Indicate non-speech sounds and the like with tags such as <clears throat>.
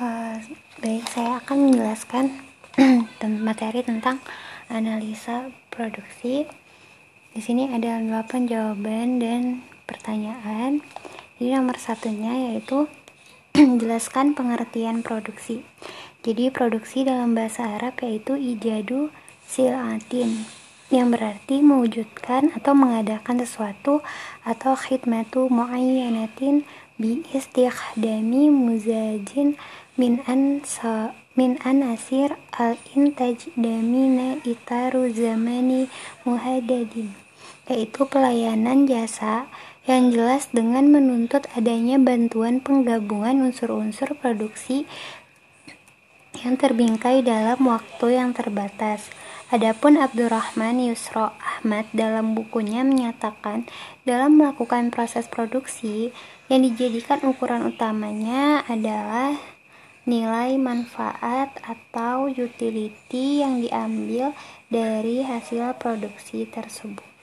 Uh, baik, saya akan menjelaskan <clears throat> materi tentang analisa produksi. Di sini ada 8 jawaban dan pertanyaan. Jadi nomor satunya yaitu <clears throat> jelaskan pengertian produksi. Jadi produksi dalam bahasa Arab yaitu ijadu silatin yang berarti mewujudkan atau mengadakan sesuatu atau khidmatu muayyanatin bi istikhdami muzajin min an sa, min an asir al intaj damina itaru zamani muhadadin yaitu pelayanan jasa yang jelas dengan menuntut adanya bantuan penggabungan unsur-unsur produksi yang terbingkai dalam waktu yang terbatas. Adapun Abdurrahman Yusro Ahmad dalam bukunya menyatakan dalam melakukan proses produksi yang dijadikan ukuran utamanya adalah nilai manfaat atau utility yang diambil dari hasil produksi tersebut.